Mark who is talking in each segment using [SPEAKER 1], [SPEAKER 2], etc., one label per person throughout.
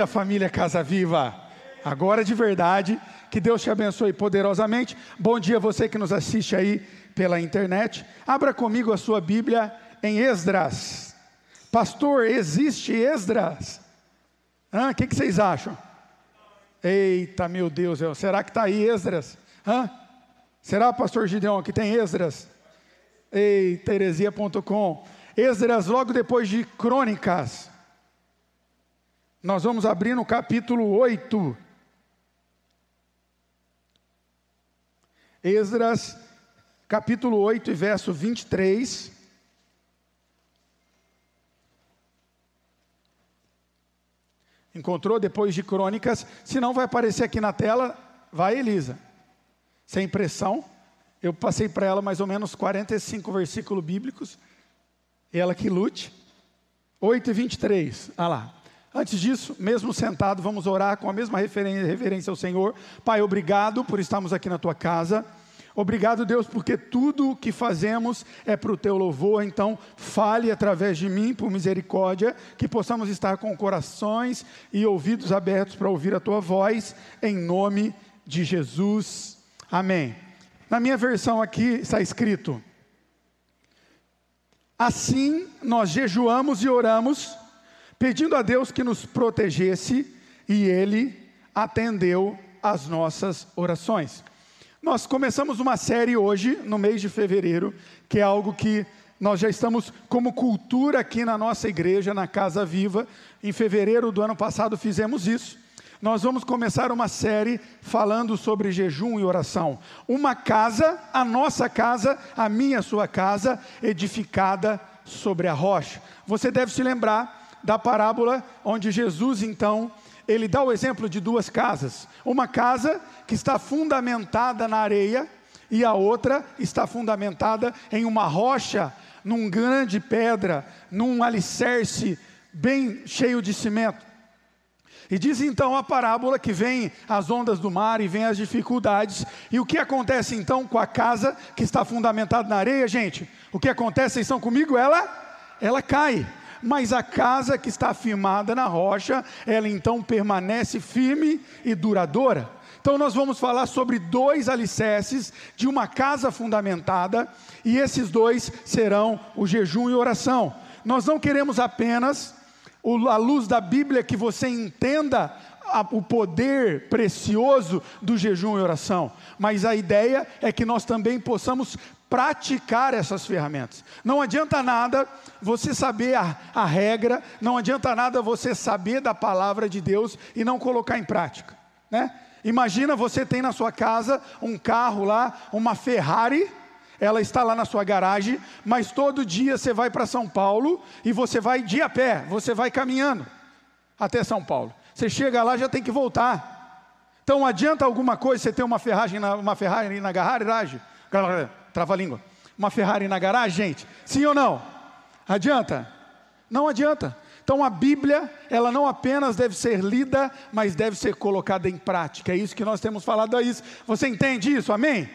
[SPEAKER 1] dia, família Casa Viva. Agora de verdade, que Deus te abençoe poderosamente. Bom dia você que nos assiste aí pela internet. Abra comigo a sua Bíblia em Esdras. Pastor, existe Esdras? O que, que vocês acham? Eita, meu Deus, será que está aí Esdras? Hã? Será, pastor Gideon, que tem Esdras? Eita, heresia.com. Esdras, logo depois de Crônicas. Nós vamos abrir no capítulo 8. Esdras, capítulo 8 e verso 23. Encontrou depois de crônicas, se não vai aparecer aqui na tela, vai Elisa. Sem pressão, eu passei para ela mais ou menos 45 versículos bíblicos, ela que lute. 8 e 23, ah lá. Antes disso, mesmo sentado, vamos orar com a mesma reverência ao Senhor. Pai, obrigado por estarmos aqui na tua casa. Obrigado, Deus, porque tudo o que fazemos é para o teu louvor. Então, fale através de mim, por misericórdia, que possamos estar com corações e ouvidos abertos para ouvir a tua voz, em nome de Jesus. Amém. Na minha versão aqui está escrito: Assim nós jejuamos e oramos pedindo a Deus que nos protegesse, e Ele atendeu às nossas orações. Nós começamos uma série hoje, no mês de fevereiro, que é algo que nós já estamos como cultura aqui na nossa igreja, na Casa Viva. Em fevereiro do ano passado fizemos isso. Nós vamos começar uma série falando sobre jejum e oração. Uma casa, a nossa casa, a minha, sua casa, edificada sobre a rocha. Você deve se lembrar da parábola onde Jesus então ele dá o exemplo de duas casas. Uma casa que está fundamentada na areia e a outra está fundamentada em uma rocha, num grande pedra, num alicerce bem cheio de cimento. E diz então a parábola que vem as ondas do mar e vem as dificuldades. E o que acontece então com a casa que está fundamentada na areia, gente? O que acontece, vocês estão comigo? Ela ela cai mas a casa que está firmada na rocha, ela então permanece firme e duradoura. Então, nós vamos falar sobre dois alicerces de uma casa fundamentada, e esses dois serão o jejum e oração. Nós não queremos apenas, a luz da Bíblia, que você entenda o poder precioso do jejum e oração, mas a ideia é que nós também possamos praticar essas ferramentas. Não adianta nada você saber a, a, regra, não adianta nada você saber da palavra de Deus e não colocar em prática, né? Imagina você tem na sua casa um carro lá, uma Ferrari, ela está lá na sua garagem, mas todo dia você vai para São Paulo e você vai de a pé, você vai caminhando até São Paulo. Você chega lá já tem que voltar. Então adianta alguma coisa você ter uma Ferrari na, uma Ferrari na garagem? trava a língua. Uma Ferrari na garagem, gente? Sim ou não? Adianta? Não adianta. Então a Bíblia, ela não apenas deve ser lida, mas deve ser colocada em prática. É isso que nós temos falado aí. Você entende isso? Amém?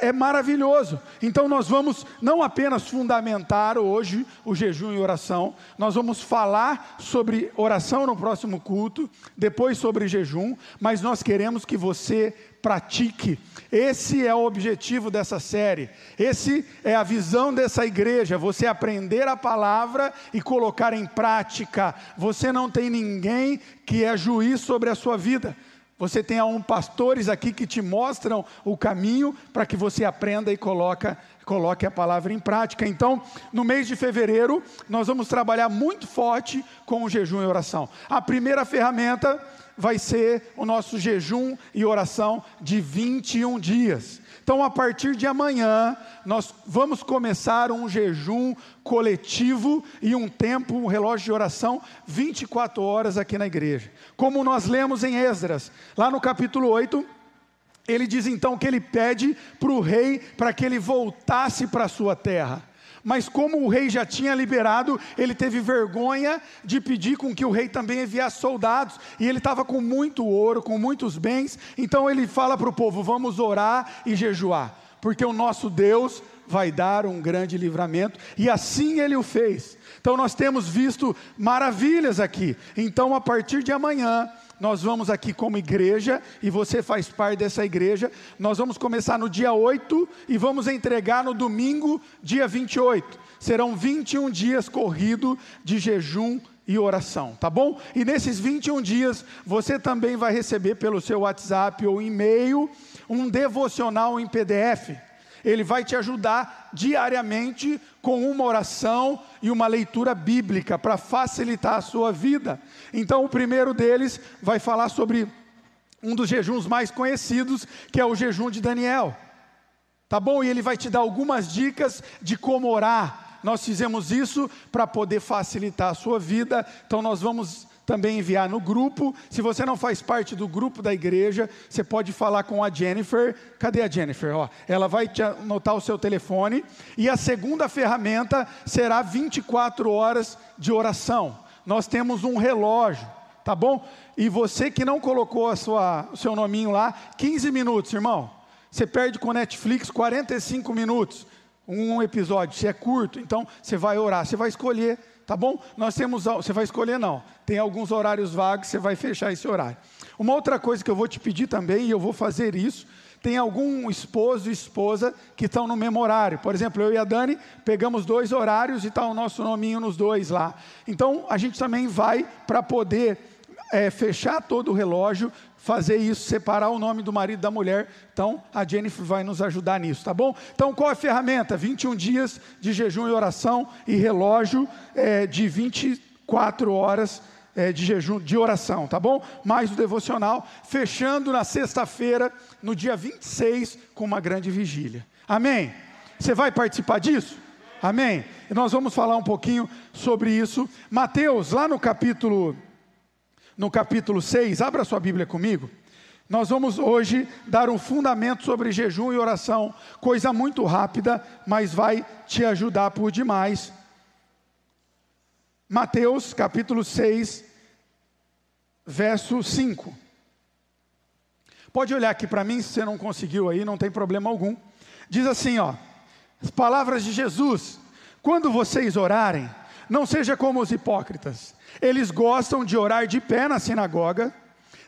[SPEAKER 1] É maravilhoso. Então nós vamos não apenas fundamentar hoje o jejum e oração, nós vamos falar sobre oração no próximo culto, depois sobre jejum, mas nós queremos que você pratique. Esse é o objetivo dessa série. Esse é a visão dessa igreja, você aprender a palavra e colocar em prática. Você não tem ninguém que é juiz sobre a sua vida. Você tem um pastores aqui que te mostram o caminho para que você aprenda e coloca, coloque a palavra em prática. Então, no mês de fevereiro, nós vamos trabalhar muito forte com o jejum e oração. A primeira ferramenta vai ser o nosso jejum e oração de 21 dias. Então, a partir de amanhã, nós vamos começar um jejum coletivo e um tempo, um relógio de oração, 24 horas aqui na igreja. Como nós lemos em Esdras, lá no capítulo 8, ele diz então que ele pede para o rei para que ele voltasse para a sua terra mas como o rei já tinha liberado, ele teve vergonha de pedir com que o rei também enviasse soldados, e ele estava com muito ouro, com muitos bens, então ele fala para o povo: vamos orar e jejuar, porque o nosso Deus vai dar um grande livramento, e assim ele o fez. Então nós temos visto maravilhas aqui. Então a partir de amanhã, nós vamos aqui como igreja, e você faz parte dessa igreja. Nós vamos começar no dia 8 e vamos entregar no domingo, dia 28. Serão 21 dias corrido de jejum e oração, tá bom? E nesses 21 dias, você também vai receber pelo seu WhatsApp ou e-mail um devocional em PDF. Ele vai te ajudar diariamente com uma oração e uma leitura bíblica para facilitar a sua vida. Então, o primeiro deles vai falar sobre um dos jejuns mais conhecidos, que é o jejum de Daniel. Tá bom? E ele vai te dar algumas dicas de como orar. Nós fizemos isso para poder facilitar a sua vida. Então, nós vamos também enviar no grupo. Se você não faz parte do grupo da igreja, você pode falar com a Jennifer. Cadê a Jennifer? Ó, ela vai te anotar o seu telefone. E a segunda ferramenta será 24 horas de oração. Nós temos um relógio, tá bom? E você que não colocou a sua, o seu nominho lá, 15 minutos, irmão. Você perde com Netflix 45 minutos. Um episódio, se é curto, então você vai orar, você vai escolher tá bom? Nós temos, você vai escolher não, tem alguns horários vagos, você vai fechar esse horário. Uma outra coisa que eu vou te pedir também, e eu vou fazer isso, tem algum esposo e esposa que estão no mesmo horário. Por exemplo, eu e a Dani pegamos dois horários e está o nosso nominho nos dois lá. Então, a gente também vai para poder é, fechar todo o relógio, fazer isso, separar o nome do marido da mulher. Então, a Jennifer vai nos ajudar nisso, tá bom? Então, qual a ferramenta? 21 dias de jejum e oração e relógio é, de 24 horas é, de jejum, de oração, tá bom? Mais o devocional, fechando na sexta-feira, no dia 26, com uma grande vigília. Amém? Você vai participar disso? Amém? E nós vamos falar um pouquinho sobre isso. Mateus, lá no capítulo no capítulo 6, abra sua Bíblia comigo. Nós vamos hoje dar um fundamento sobre jejum e oração, coisa muito rápida, mas vai te ajudar por demais. Mateus capítulo 6, verso 5. Pode olhar aqui para mim, se você não conseguiu aí, não tem problema algum. Diz assim, ó: As palavras de Jesus: Quando vocês orarem, não seja como os hipócritas. Eles gostam de orar de pé na sinagoga,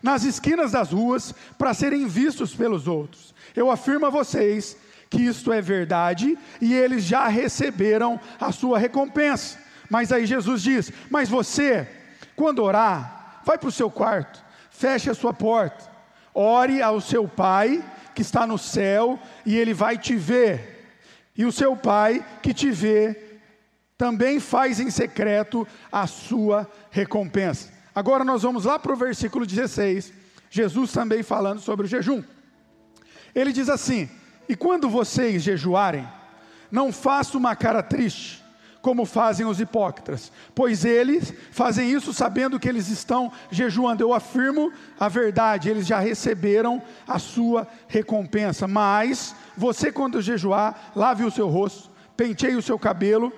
[SPEAKER 1] nas esquinas das ruas, para serem vistos pelos outros. Eu afirmo a vocês que isto é verdade e eles já receberam a sua recompensa. Mas aí Jesus diz: Mas você, quando orar, vai para o seu quarto, feche a sua porta, ore ao seu pai que está no céu e ele vai te ver. E o seu pai que te vê também faz em secreto a sua recompensa. Agora nós vamos lá para o versículo 16, Jesus também falando sobre o jejum. Ele diz assim: E quando vocês jejuarem, não façam uma cara triste, como fazem os hipócritas, pois eles fazem isso sabendo que eles estão jejuando. Eu afirmo a verdade, eles já receberam a sua recompensa. Mas você, quando jejuar, lave o seu rosto, penteie o seu cabelo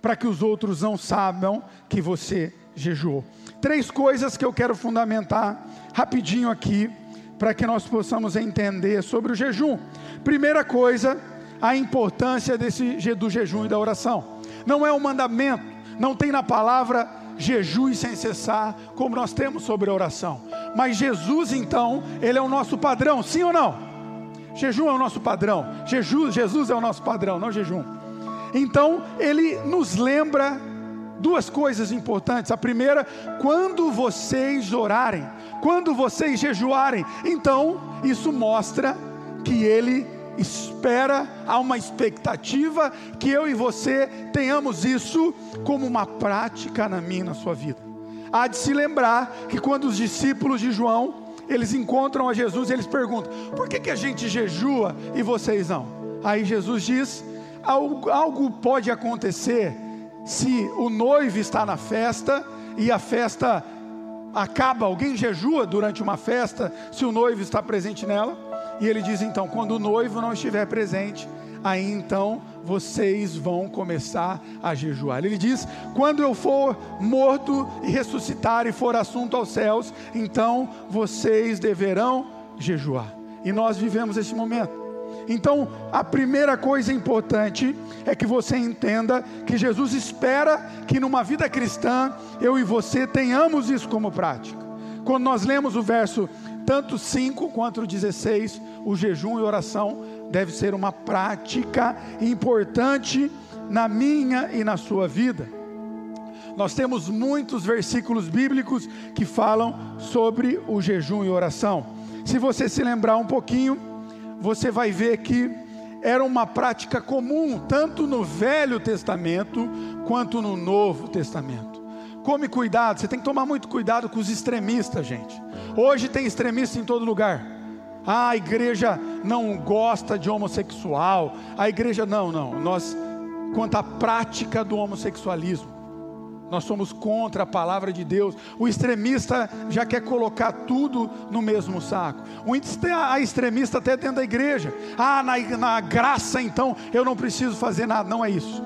[SPEAKER 1] para que os outros não saibam que você jejuou. Três coisas que eu quero fundamentar rapidinho aqui, para que nós possamos entender sobre o jejum. Primeira coisa, a importância desse, do jejum e da oração. Não é um mandamento, não tem na palavra jejum sem cessar, como nós temos sobre a oração. Mas Jesus, então, ele é o nosso padrão, sim ou não? Jejum é o nosso padrão. Jesus, Jesus é o nosso padrão, não jejum. Então, ele nos lembra duas coisas importantes. A primeira, quando vocês orarem, quando vocês jejuarem, então isso mostra que ele espera, há uma expectativa que eu e você tenhamos isso como uma prática na minha, na sua vida. Há de se lembrar que quando os discípulos de João, eles encontram a Jesus, eles perguntam: por que, que a gente jejua e vocês não? Aí Jesus diz: algo, algo pode acontecer se o noivo está na festa e a festa acaba, alguém jejua durante uma festa, se o noivo está presente nela. E ele diz então: quando o noivo não estiver presente, aí então vocês vão começar a jejuar. Ele diz: quando eu for morto e ressuscitar e for assunto aos céus, então vocês deverão jejuar. E nós vivemos esse momento. Então, a primeira coisa importante é que você entenda que Jesus espera que numa vida cristã eu e você tenhamos isso como prática. Quando nós lemos o verso tanto 5 quanto o 16, o jejum e oração deve ser uma prática importante na minha e na sua vida. Nós temos muitos versículos bíblicos que falam sobre o jejum e oração. Se você se lembrar um pouquinho, você vai ver que era uma prática comum, tanto no Velho Testamento quanto no Novo Testamento. Come cuidado, você tem que tomar muito cuidado com os extremistas, gente. Hoje tem extremista em todo lugar. Ah, a igreja não gosta de homossexual. A igreja, não, não. Nós, quanto à prática do homossexualismo, nós somos contra a palavra de Deus. O extremista já quer colocar tudo no mesmo saco. O extremista até dentro da igreja. Ah, na, na graça então eu não preciso fazer nada. Não é isso.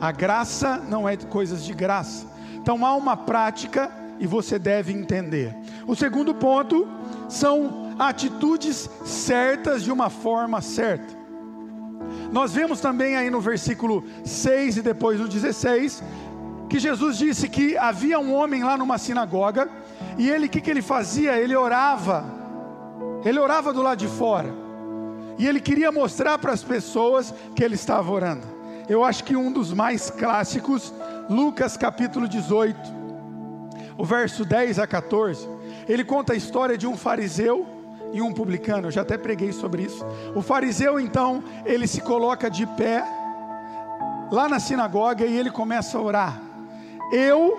[SPEAKER 1] A graça não é coisas de graça. Então há uma prática e você deve entender. O segundo ponto são atitudes certas de uma forma certa. Nós vemos também aí no versículo 6 e depois no 16 que Jesus disse que havia um homem lá numa sinagoga, e ele, o que, que ele fazia? Ele orava, ele orava do lado de fora, e ele queria mostrar para as pessoas que ele estava orando. Eu acho que um dos mais clássicos, Lucas capítulo 18, o verso 10 a 14, ele conta a história de um fariseu e um publicano, eu já até preguei sobre isso. O fariseu então, ele se coloca de pé lá na sinagoga e ele começa a orar. Eu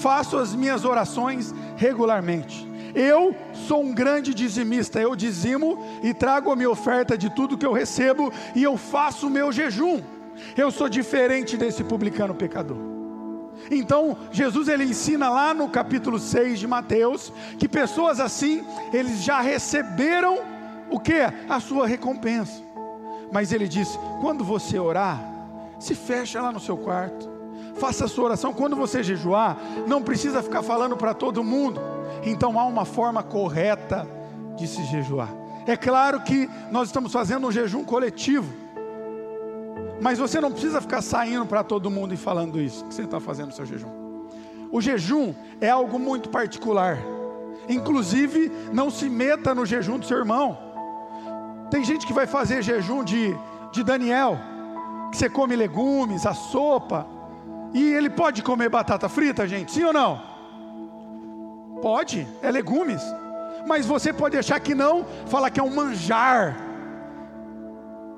[SPEAKER 1] faço as minhas orações regularmente. Eu sou um grande dizimista, eu dizimo e trago a minha oferta de tudo que eu recebo e eu faço o meu jejum. Eu sou diferente desse publicano pecador. Então, Jesus ele ensina lá no capítulo 6 de Mateus que pessoas assim, eles já receberam o que? A sua recompensa. Mas ele diz: quando você orar, se fecha lá no seu quarto faça a sua oração. Quando você jejuar, não precisa ficar falando para todo mundo. Então há uma forma correta de se jejuar. É claro que nós estamos fazendo um jejum coletivo, mas você não precisa ficar saindo para todo mundo e falando isso, que você está fazendo o seu jejum. O jejum é algo muito particular. Inclusive, não se meta no jejum do seu irmão. Tem gente que vai fazer jejum de, de Daniel, que você come legumes, a sopa, e ele pode comer batata frita, gente? Sim ou não? Pode, é legumes. Mas você pode achar que não, falar que é um manjar.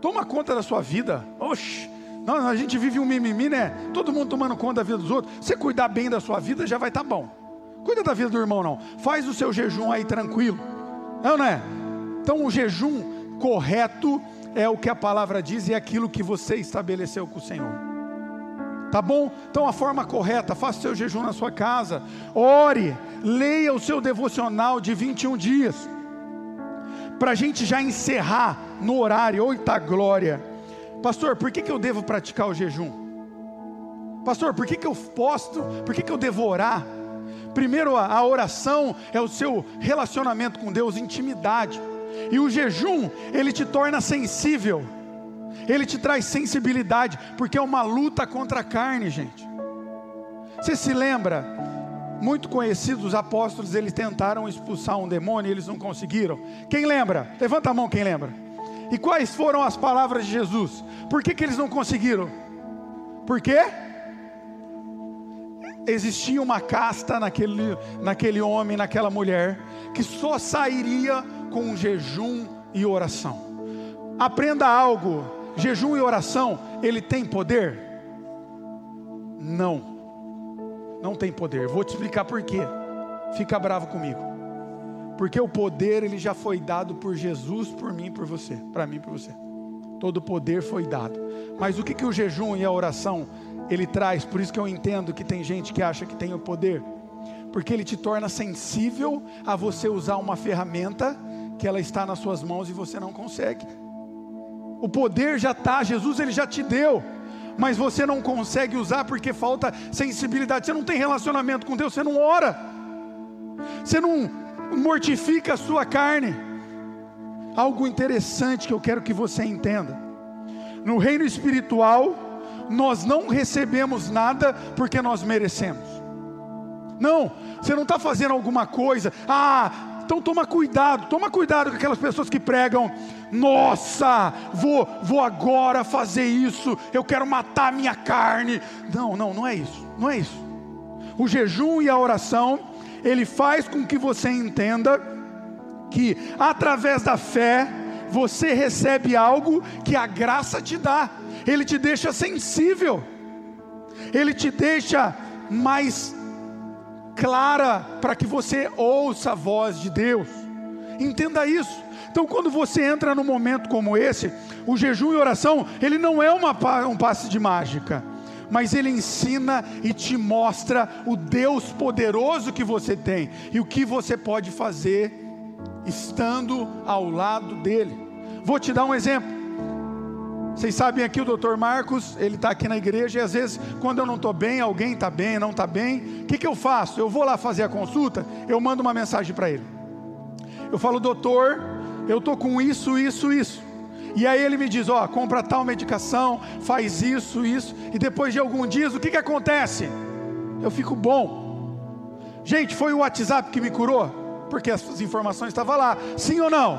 [SPEAKER 1] Toma conta da sua vida. Oxe, não, a gente vive um mimimi, né? Todo mundo tomando conta da vida dos outros. Você cuidar bem da sua vida já vai estar tá bom. Cuida da vida do irmão, não. Faz o seu jejum aí tranquilo. Não, não é? Então o jejum correto é o que a palavra diz e é aquilo que você estabeleceu com o Senhor. Tá bom? Então a forma correta, faça o seu jejum na sua casa, ore, leia o seu devocional de 21 dias. Para a gente já encerrar no horário, oita glória. Pastor, por que, que eu devo praticar o jejum? Pastor, por que, que eu posto? Por que, que eu devo orar? Primeiro, a oração é o seu relacionamento com Deus, intimidade. E o jejum, ele te torna sensível ele te traz sensibilidade, porque é uma luta contra a carne, gente. Você se lembra? Muito conhecidos os apóstolos, eles tentaram expulsar um demônio e eles não conseguiram. Quem lembra? Levanta a mão quem lembra. E quais foram as palavras de Jesus? Por que, que eles não conseguiram? Por quê? Existia uma casta naquele, naquele homem, naquela mulher, que só sairia com jejum e oração. Aprenda algo Jejum e oração, ele tem poder? Não. Não tem poder. Vou te explicar por quê. Fica bravo comigo. Porque o poder ele já foi dado por Jesus, por mim, por você, para mim, por você. Todo poder foi dado. Mas o que que o jejum e a oração ele traz? Por isso que eu entendo que tem gente que acha que tem o poder. Porque ele te torna sensível a você usar uma ferramenta que ela está nas suas mãos e você não consegue. O poder já está, Jesus ele já te deu, mas você não consegue usar porque falta sensibilidade. Você não tem relacionamento com Deus, você não ora, você não mortifica a sua carne. algo interessante que eu quero que você entenda. No reino espiritual, nós não recebemos nada porque nós merecemos. Não, você não está fazendo alguma coisa, ah, então toma cuidado, toma cuidado com aquelas pessoas que pregam, nossa, vou, vou agora fazer isso, eu quero matar minha carne. Não, não, não é isso, não é isso. O jejum e a oração, ele faz com que você entenda que através da fé você recebe algo que a graça te dá. Ele te deixa sensível. Ele te deixa mais clara para que você ouça a voz de Deus. Entenda isso. Então, quando você entra num momento como esse, o jejum e oração, ele não é uma, um passe de mágica, mas ele ensina e te mostra o Deus poderoso que você tem e o que você pode fazer estando ao lado dele. Vou te dar um exemplo. Vocês sabem aqui o doutor Marcos, ele está aqui na igreja e às vezes, quando eu não estou bem, alguém está bem, não está bem, o que, que eu faço? Eu vou lá fazer a consulta, eu mando uma mensagem para ele. Eu falo, doutor, eu estou com isso, isso, isso. E aí ele me diz: Ó, compra tal medicação, faz isso, isso. E depois de alguns dias, o que, que acontece? Eu fico bom. Gente, foi o WhatsApp que me curou? Porque as informações estavam lá. Sim ou não?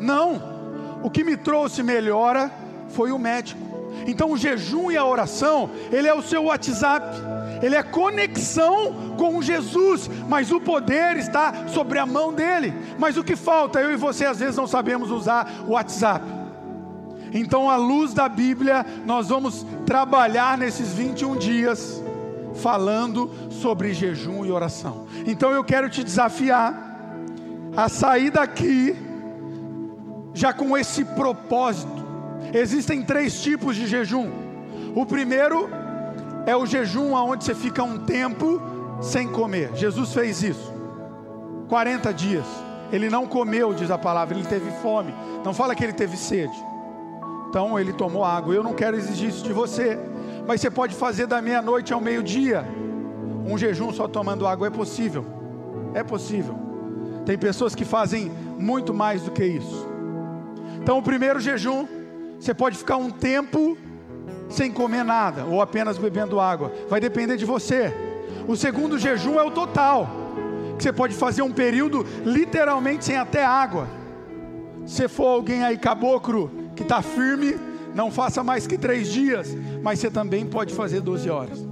[SPEAKER 1] Não. O que me trouxe melhora foi o médico. Então o jejum e a oração, ele é o seu WhatsApp, ele é conexão com Jesus, mas o poder está sobre a mão dele. Mas o que falta? Eu e você às vezes não sabemos usar o WhatsApp. Então, à luz da Bíblia, nós vamos trabalhar nesses 21 dias falando sobre jejum e oração. Então eu quero te desafiar a sair daqui já com esse propósito. Existem três tipos de jejum. O primeiro é o jejum onde você fica um tempo sem comer. Jesus fez isso. 40 dias. Ele não comeu, diz a palavra, ele teve fome. Não fala que ele teve sede. Então ele tomou água. Eu não quero exigir isso de você, mas você pode fazer da meia-noite ao meio-dia. Um jejum só tomando água é possível. É possível. Tem pessoas que fazem muito mais do que isso. Então, o primeiro jejum, você pode ficar um tempo sem comer nada ou apenas bebendo água, vai depender de você. O segundo jejum é o total, que você pode fazer um período literalmente sem até água. Se for alguém aí caboclo que está firme, não faça mais que três dias, mas você também pode fazer 12 horas.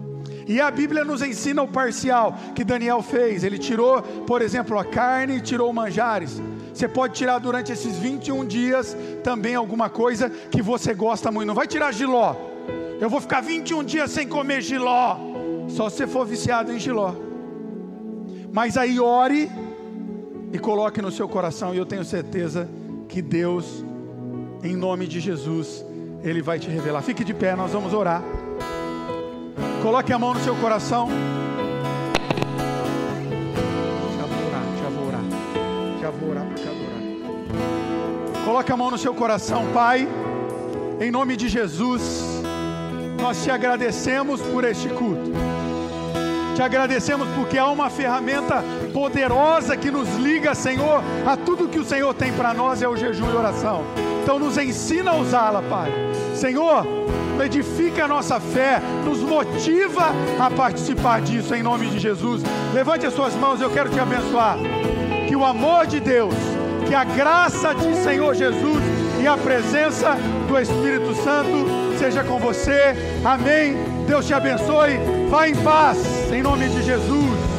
[SPEAKER 1] E a Bíblia nos ensina o parcial que Daniel fez. Ele tirou, por exemplo, a carne e tirou manjares. Você pode tirar durante esses 21 dias também alguma coisa que você gosta muito. Não vai tirar giló. Eu vou ficar 21 dias sem comer giló. Só se você for viciado em giló. Mas aí ore e coloque no seu coração, e eu tenho certeza que Deus, em nome de Jesus, Ele vai te revelar. Fique de pé, nós vamos orar. Coloque a mão no seu coração. vou orar porque adorar. Coloque a mão no seu coração, Pai. Em nome de Jesus, nós te agradecemos por este culto. Te agradecemos porque há uma ferramenta poderosa que nos liga, Senhor, a tudo que o Senhor tem para nós é o jejum e oração. Então nos ensina a usá-la, Pai. Senhor, edifica a nossa fé, nos motiva a participar disso em nome de Jesus. Levante as suas mãos, eu quero te abençoar que o amor de Deus, que a graça de Senhor Jesus e a presença do Espírito Santo seja com você. Amém. Deus te abençoe. Vá em paz, em nome de Jesus.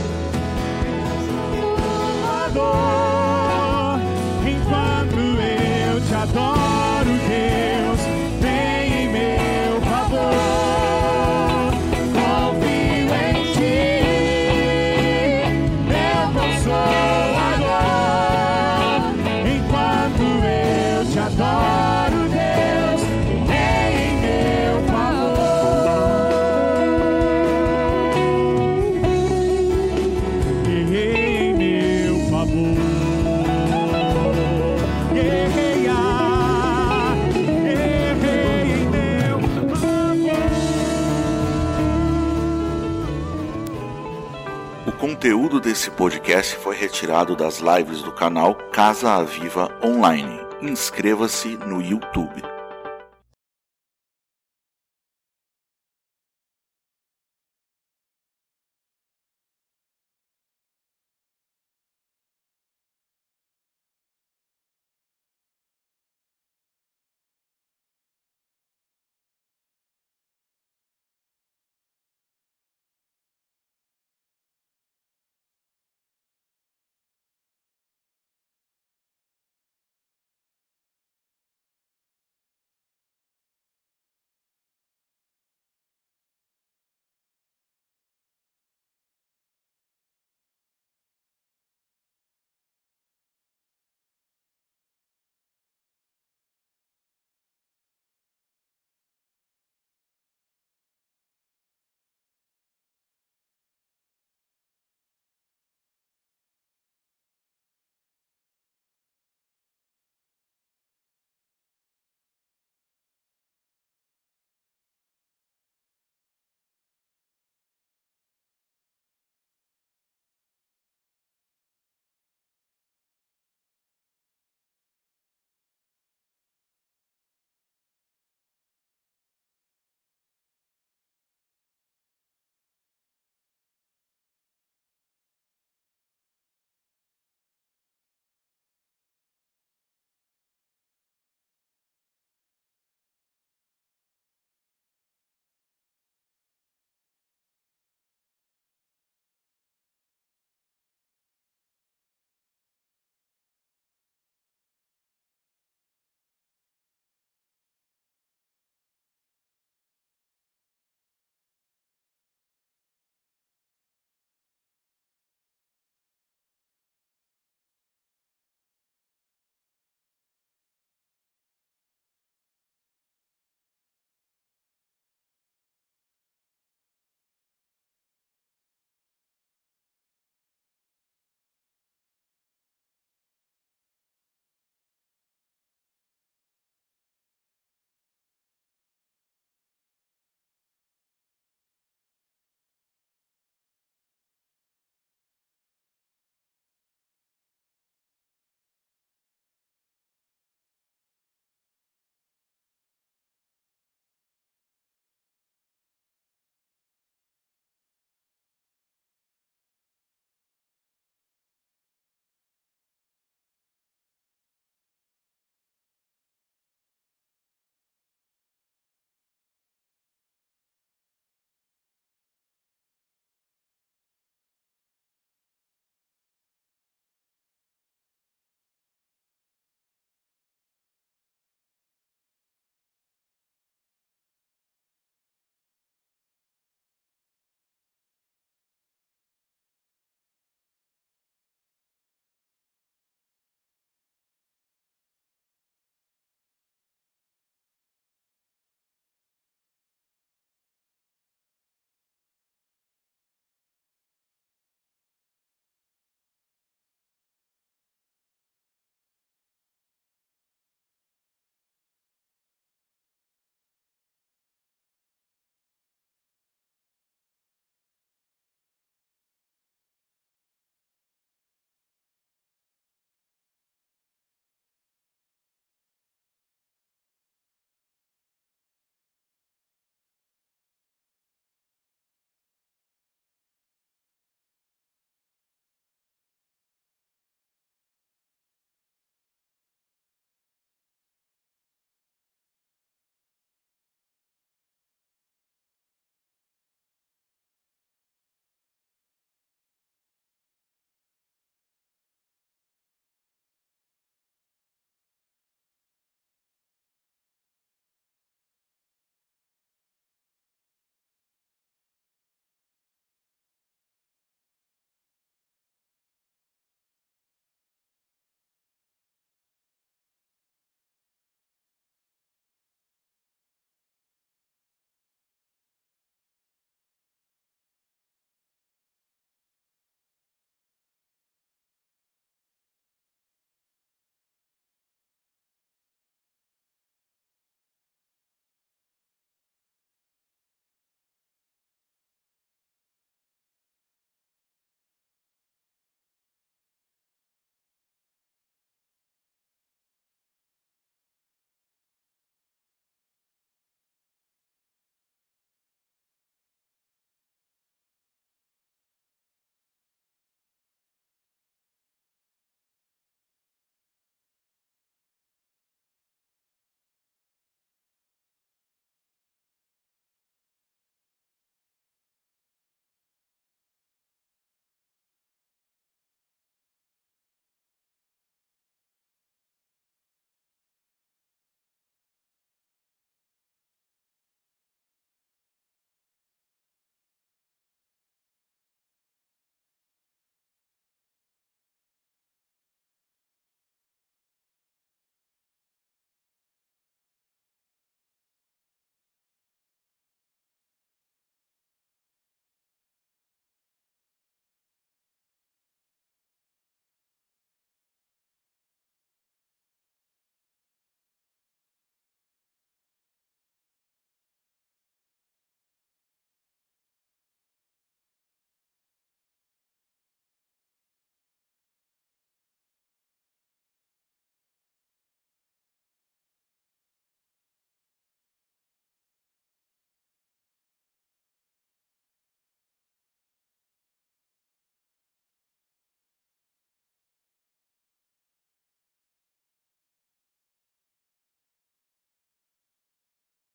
[SPEAKER 2] Conteúdo desse podcast foi retirado das lives do canal Casa Aviva Online. Inscreva-se no YouTube.